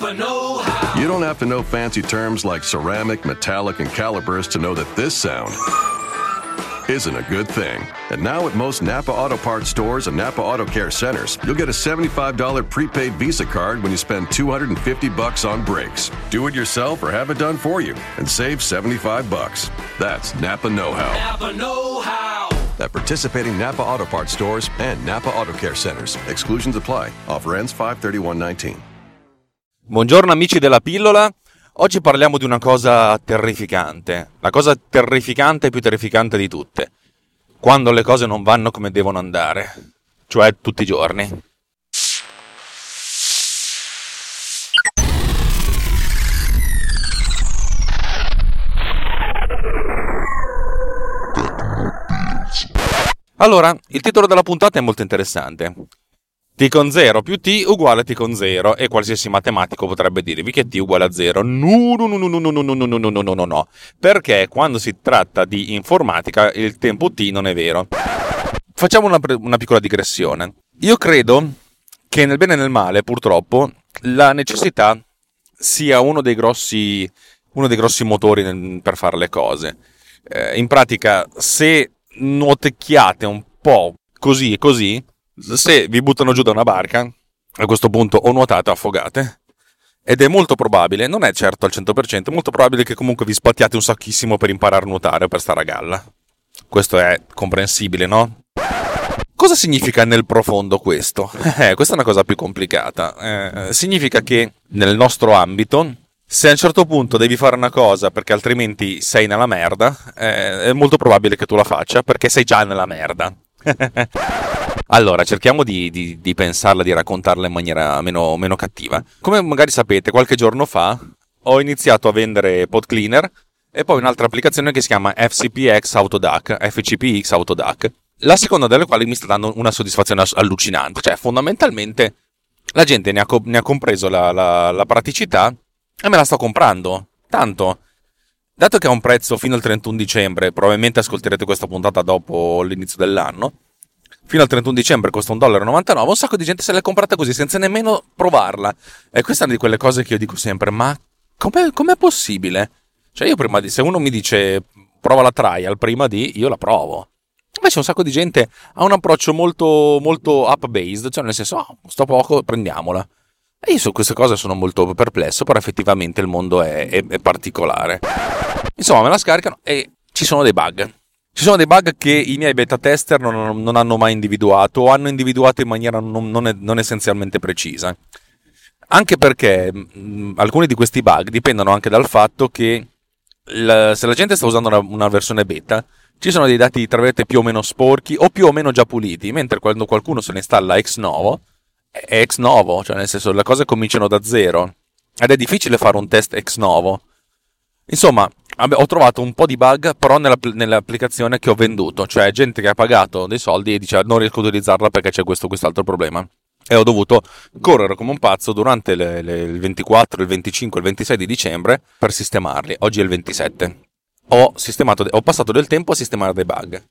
Know How. You don't have to know fancy terms like ceramic, metallic, and calipers to know that this sound isn't a good thing. And now at most Napa Auto Parts stores and Napa Auto Care centers, you'll get a $75 prepaid Visa card when you spend 250 bucks on brakes. Do it yourself or have it done for you and save 75 bucks. That's Napa know-how. Napa Know How. At participating Napa Auto Parts stores and Napa Auto Care centers. Exclusions apply. Offer ends 531.19. Buongiorno amici della pillola. Oggi parliamo di una cosa terrificante. La cosa terrificante e più terrificante di tutte. Quando le cose non vanno come devono andare. Cioè tutti i giorni. Allora, il titolo della puntata è molto interessante. T con 0 più T uguale T con 0 e qualsiasi matematico potrebbe dirvi che T uguale a 0. No, no, no, no, no, no, no, no, no, no, no, no, no. Perché quando si tratta di informatica il tempo T non è vero. Facciamo una, una piccola digressione. Io credo che nel bene e nel male, purtroppo, la necessità sia uno dei grossi, uno dei grossi motori per fare le cose. Eh, in pratica, se nuotecchiate un po' così e così, se vi buttano giù da una barca, a questo punto o nuotate o affogate. Ed è molto probabile, non è certo al 100%, è molto probabile che comunque vi spattiate un sacchissimo per imparare a nuotare o per stare a galla. Questo è comprensibile, no? Cosa significa nel profondo questo? Eh, questa è una cosa più complicata. Eh, significa che nel nostro ambito, se a un certo punto devi fare una cosa perché altrimenti sei nella merda, eh, è molto probabile che tu la faccia perché sei già nella merda. allora, cerchiamo di, di- di pensarla, di raccontarla in maniera meno, meno cattiva. Come magari sapete, qualche giorno fa ho iniziato a vendere pod cleaner e poi un'altra applicazione che si chiama FCPX Autodac, FCPX Autodac, la seconda delle quali mi sta dando una soddisfazione allucinante. Cioè, fondamentalmente, la gente ne ha, ne ha compreso la, la- la praticità e me la sto comprando. Tanto, dato che ha un prezzo fino al 31 dicembre, probabilmente ascolterete questa puntata dopo l'inizio dell'anno, fino al 31 dicembre costa 1,99$, un sacco di gente se l'è comprata così senza nemmeno provarla. E questa è una di quelle cose che io dico sempre, ma com'è, com'è possibile? Cioè io prima di, se uno mi dice prova la trial prima di, io la provo. Invece un sacco di gente ha un approccio molto, molto up-based, cioè nel senso, oh, sto poco, prendiamola. E io su queste cose sono molto perplesso, però effettivamente il mondo è, è- è particolare. Insomma, me la scaricano e ci sono dei bug. Ci sono dei bug che i miei beta tester non, non hanno mai individuato o hanno individuato in maniera non, non- non essenzialmente precisa. Anche perché mh, alcuni di questi bug dipendono anche dal fatto che la- se la gente sta usando una, una versione beta, ci sono dei dati tra virgolette più o meno sporchi o più o meno già puliti, mentre quando qualcuno se ne installa ex novo, è ex novo, cioè nel senso le cose cominciano da zero ed è difficile fare un test ex novo. Insomma, ho trovato un po' di bug però nella- nell'applicazione che ho venduto, cioè gente che ha pagato dei soldi e dice "Ah, non riesco ad utilizzarla perché c'è questo quest'altro problema. E ho dovuto correre come un pazzo durante le- le- il 24, il 25 e il 26 di dicembre per sistemarli. Oggi è il 27. Ho, ho passato del tempo a sistemare dei bug.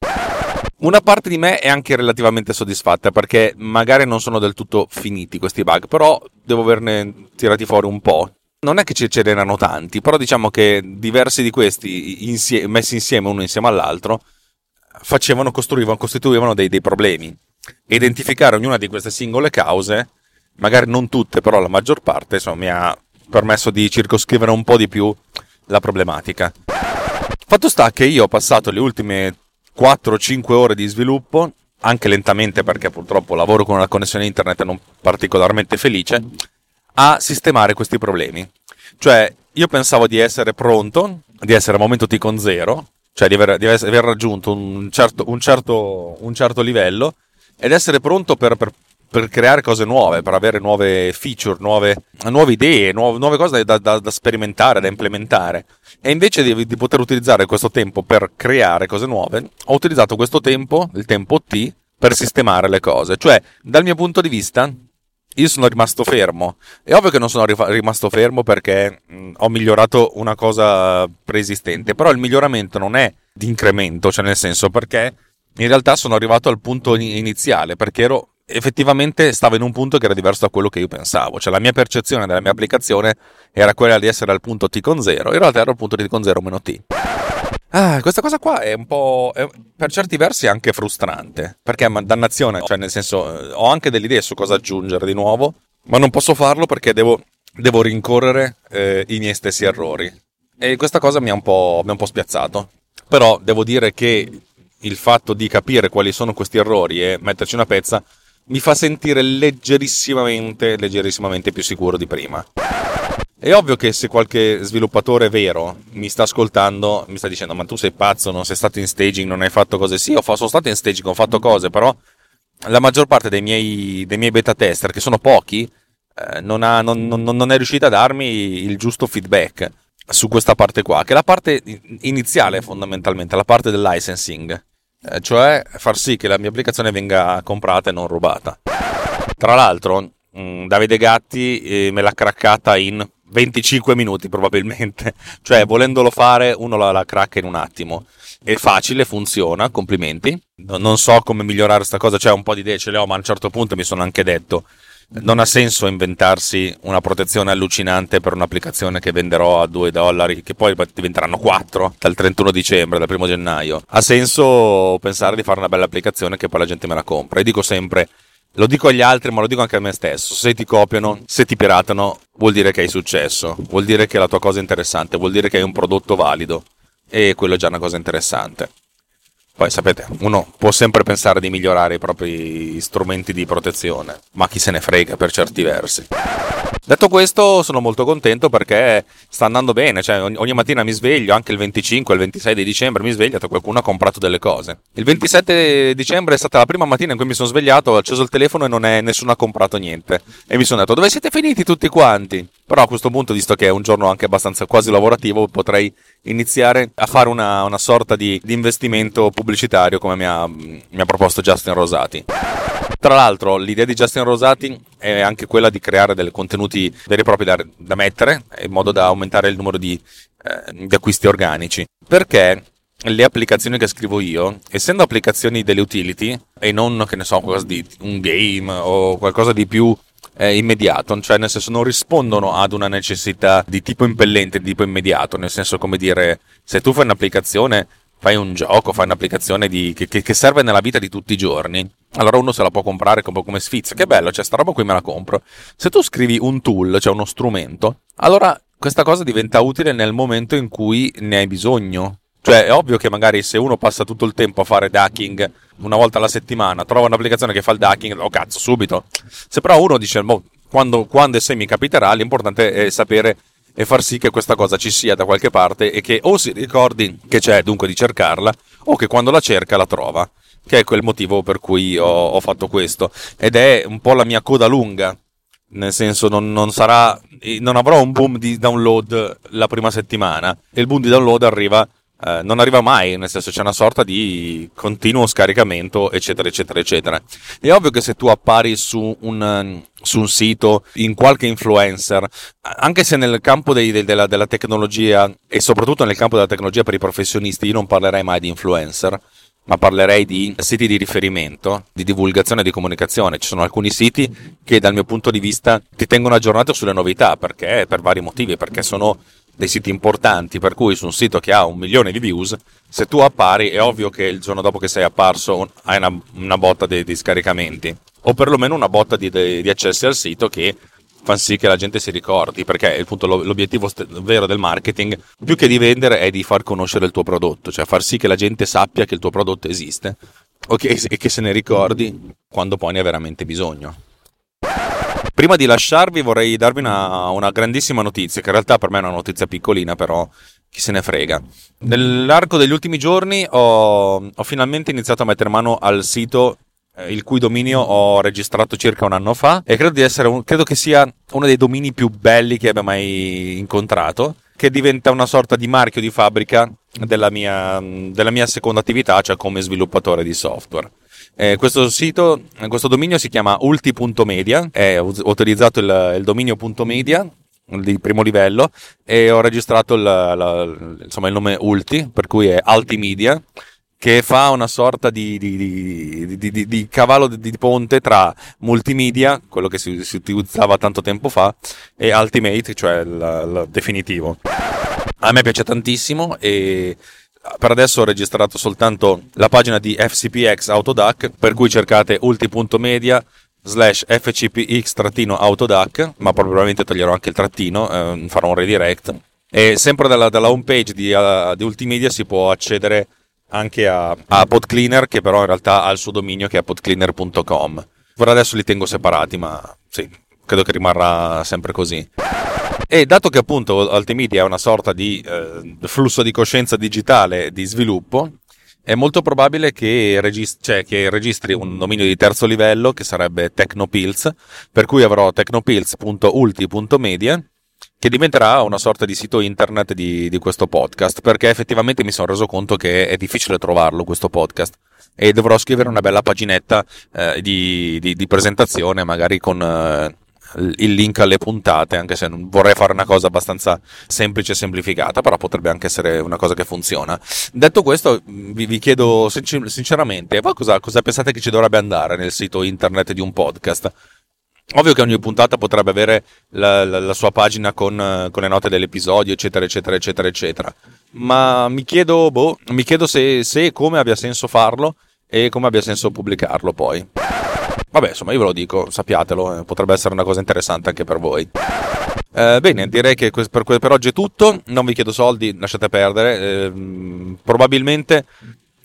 Una parte di me è anche relativamente soddisfatta perché magari non sono del tutto finiti questi bug, però devo averne tirati fuori un po'. Non è che ce n'erano tanti, però diciamo che diversi di questi insie- messi insieme uno insieme all'altro facevano, costruivano, costituivano dei, dei problemi. Identificare ognuna di queste singole cause, magari non tutte, però la maggior parte, insomma, mi ha permesso di circoscrivere un po' di più la problematica. Fatto sta che io ho passato le ultime 4-5 ore di sviluppo, anche lentamente perché purtroppo lavoro con una connessione internet non particolarmente felice, a sistemare questi problemi. Cioè, io pensavo di essere pronto, di essere a momento T con zero, cioè di aver, di aver raggiunto un certo, un, certo, un certo livello ed essere pronto per, per- per creare cose nuove, per avere nuove feature, nuove, nuove idee, nuove, nuove cose da, da- da sperimentare, da implementare. E invece di, di poter utilizzare questo tempo per creare cose nuove, ho utilizzato questo tempo, il tempo T, per sistemare le cose. Cioè, dal mio punto di vista, io sono rimasto fermo. È ovvio che non sono rimasto fermo perché mh, ho migliorato una cosa preesistente, però il miglioramento non è di incremento, cioè nel senso perché in realtà sono arrivato al punto ini- iniziale, perché ero effettivamente stavo in un punto che era diverso da quello che io pensavo. Cioè la mia percezione della mia applicazione era quella di essere al punto T con 0, in realtà ero al punto T con 0 meno T. Ah, questa cosa qua è un po'. È, per certi versi anche frustrante. Perché, ma dannazione, cioè, nel senso, eh, ho anche delle idee su cosa aggiungere di nuovo, ma non posso farlo perché devo, devo rincorrere eh, i miei stessi errori. E questa cosa mi ha un mi ha un po' spiazzato. Però devo dire che il fatto di capire quali sono questi errori e metterci una pezza mi fa sentire leggerissimamente, leggerissimamente più sicuro di prima. È ovvio che se qualche sviluppatore vero mi sta ascoltando, mi sta dicendo: Ma tu sei pazzo, non sei stato in staging, non hai fatto cose. Sì, ho sono stato in staging, ho fatto cose, però la maggior parte dei miei, dei miei beta tester, che sono pochi, eh, non, ha, non, non, non è riuscita a darmi il giusto feedback su questa parte qua, che è la parte iniziale fondamentalmente, la parte del licensing eh, cioè far sì che la mia applicazione venga comprata e non rubata. Tra l'altro, mm, Davide Gatti eh, me l'ha craccata in 25 minuti probabilmente, cioè volendolo fare uno la, la cracca in un attimo. È facile, funziona, complimenti. Non so come migliorare questa cosa, cioè un po' di idee ce le ho, ma a un certo punto mi sono anche detto non ha senso inventarsi una protezione allucinante per un'applicazione che venderò a 2 dollari, che poi diventeranno 4 dal 31 dicembre, dal 1 gennaio. Ha senso pensare di fare una bella applicazione che poi la gente me la compra. E dico sempre, lo dico agli altri, ma lo dico anche a me stesso. Se ti copiano, se ti piratano, vuol dire che hai successo, vuol dire che la tua cosa è interessante, vuol dire che hai un prodotto valido. E quello è già una cosa interessante. Poi sapete, uno può sempre pensare di migliorare i propri strumenti di protezione, ma chi se ne frega per certi versi. Detto questo, sono molto contento perché sta andando bene. Cioè, ogni mattina mi sveglio, anche il 25 e il 26 di dicembre mi sveglio e qualcuno ha comprato delle cose. Il 27 dicembre è stata la prima mattina in cui mi sono svegliato, ho acceso il telefono e è, nessuno ha comprato niente. E mi sono detto, dove siete finiti tutti quanti? Però a questo punto, visto che è un giorno anche abbastanza quasi lavorativo, potrei iniziare a fare una, una sorta di, di, investimento pubblicitario come mi ha, mi ha proposto Justin Rosati. Tra l'altro, l'idea di Justin Rosati è anche quella di creare dei contenuti veri e propri da, da mettere, in modo da aumentare il numero di, eh, di acquisti organici. Perché le applicazioni che scrivo io, essendo applicazioni delle utility e non, che ne so, qualcosa di un game o qualcosa di più eh, immediato, cioè nel senso non rispondono ad una necessità di tipo impellente, di tipo immediato, nel senso come dire, se tu fai un'applicazione fai un gioco, fai un'applicazione di, che, che, serve nella vita di tutti i giorni, allora uno se la può comprare come, come sfizio. Che bello, cioè sta roba qui me la compro. Se tu scrivi un tool, cioè uno strumento, allora questa cosa diventa utile nel momento in cui ne hai bisogno. Cioè è ovvio che magari se uno passa tutto il tempo a fare ducking una volta alla settimana, trova un'applicazione che fa il ducking, oh cazzo, subito. Se però uno dice, boh, quando, quando e se mi capiterà, l'importante è sapere e far sì che questa cosa ci sia da qualche parte e che o si ricordi che c'è, dunque di cercarla, o che quando la cerca la trova, che è quel motivo per cui ho, ho fatto questo. Ed è un po' la mia coda lunga, nel senso non, non, sarà, non avrò un boom di download la prima settimana, e il boom di download arriva eh, non arriva mai, nel senso c'è una sorta di continuo scaricamento, eccetera, eccetera, eccetera. È ovvio che se tu appari su un, su un sito in qualche influencer, anche se nel campo dei, de, della, della tecnologia e soprattutto nel campo della tecnologia per i professionisti, io non parlerei mai di influencer, ma parlerei di siti di riferimento, di divulgazione e di comunicazione. Ci sono alcuni siti che dal mio punto di vista ti tengono aggiornato sulle novità, perché per vari motivi, perché sono dei siti importanti, per cui su un sito che ha un milione di views, se tu appari è ovvio che il giorno dopo che sei apparso hai una, una botta di, di, scaricamenti, o perlomeno una botta di, di, di accessi al sito che fa sì che la gente si ricordi, perché appunto l'obiettivo vero del marketing, più che di vendere, è di far conoscere il tuo prodotto, cioè far sì che la gente sappia che il tuo prodotto esiste okay, e che se ne ricordi quando poi ne ha veramente bisogno. Prima di lasciarvi vorrei darvi una, una, grandissima notizia, che in realtà per me è una notizia piccolina, però chi se ne frega. Nell'arco degli ultimi giorni ho, ho finalmente iniziato a mettere mano al sito il cui dominio ho registrato circa un anno fa e credo, un, credo che sia uno dei domini più belli che abbia mai incontrato, che diventa una sorta di marchio di fabbrica della mia, della mia seconda attività, cioè come sviluppatore di software. Eh, questo sito, questo dominio si chiama ulti.media, eh, ho utilizzato il, il dominio.media di primo livello e ho registrato il, la, insomma, il nome Ulti, per cui è Altimedia che fa una sorta di, di, di, di- cavallo di, ponte tra multimedia, quello che si, si utilizzava tanto tempo fa, e Ultimate, cioè il, definitivo. A me piace tantissimo e per adesso ho registrato soltanto la pagina di FCPX Autodac, per cui cercate ulti.media slash fcpx-autodac, ma probabilmente toglierò anche il trattino, eh, farò un redirect. E sempre dalla, dalla home page di, uh, di Ultimedia si può accedere anche a, a PodCleaner, che però in realtà ha il suo dominio che è podcleaner.com. Per adesso li tengo separati, ma sì, credo che rimarrà sempre così. E dato che appunto Altimedia è una sorta di eh, flusso di coscienza digitale di sviluppo, è molto probabile che, regis- cioè, che registri un dominio di terzo livello che sarebbe Technopills, per cui avrò technopills.ulti.media che diventerà una sorta di sito internet di, di questo podcast, perché effettivamente mi sono reso conto che è difficile trovarlo questo podcast e dovrò scrivere una bella paginetta eh, di, di- di presentazione, magari con eh, il link alle puntate, anche se non vorrei fare una cosa abbastanza semplice e semplificata, però potrebbe anche essere una cosa che funziona. Detto questo, vi, vi chiedo sincer- sinceramente, voi cosa, cosa pensate che ci dovrebbe andare nel sito internet di un podcast? Ovvio che ogni puntata potrebbe avere la, la- la sua pagina con, eh, con le note dell'episodio, eccetera, eccetera, eccetera, eccetera. Ma mi chiedo, boh, mi chiedo se, e come abbia senso farlo e come abbia senso pubblicarlo poi. Vabbè, insomma, io ve lo dico, sappiatelo, eh, potrebbe essere una cosa interessante anche per voi. Eh, bene, direi che per, per oggi è tutto. Non vi chiedo soldi, lasciate perdere. Ehm, probabilmente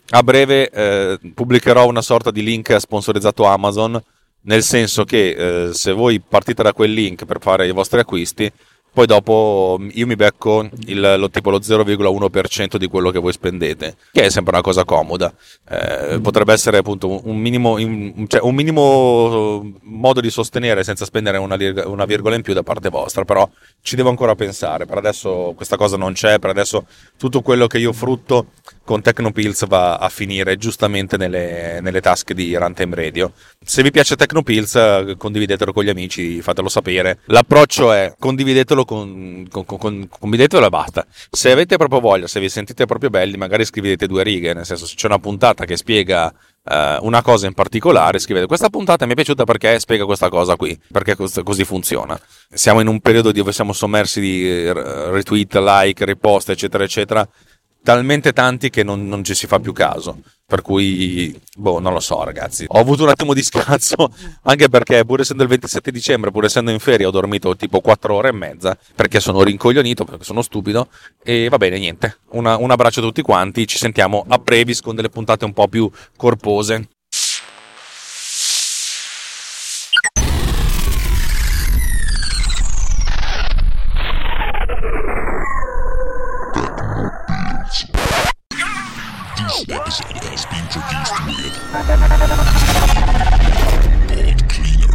a breve eh, pubblicherò una sorta di link sponsorizzato Amazon, nel senso che eh, se voi partite da quel link per fare i vostri acquisti, poi dopo io mi becco il, lo, tipo lo 0,1% di quello che voi spendete, che è sempre una cosa comoda. Eh, potrebbe essere appunto un minimo, in- cioè un minimo modo di sostenere senza spendere una, una virgola in più da parte vostra, però ci devo ancora pensare. Per adesso questa cosa non c'è, per adesso tutto quello che io frutto con Tecnopills va a finire giustamente nelle, nelle tasche di Runtime Radio. Se vi piace Tecnopills, eh, condividetelo con gli amici, fatelo sapere. L'approccio è condividetelo con, con- con- con- condividetelo e basta. Se avete proprio voglia, se vi sentite proprio belli, magari scrivete due righe, nel senso se c'è una puntata che spiega eh, una cosa in particolare, scrivete questa puntata mi è piaciuta perché spiega questa cosa qui, perché cos- così funziona. Siamo in un periodo dove siamo sommersi di eh, retweet, like, riposte, eccetera, eccetera, talmente tanti che non, non ci si fa più caso. Per cui, boh, non lo so, ragazzi. Ho avuto un attimo di scazzo, anche perché, pur essendo il 27 dicembre, pur essendo in ferie, ho dormito tipo 4 ore e mezza perché sono rincoglionito, perché sono stupido. E va bene, niente. Una- un abbraccio a tutti quanti. Ci sentiamo a brevis con delle puntate un po' più corpose. Produced with Pod Cleaner.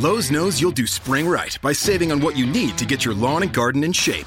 Lowe's knows you'll do spring right by saving on what you need to get your lawn and garden in shape.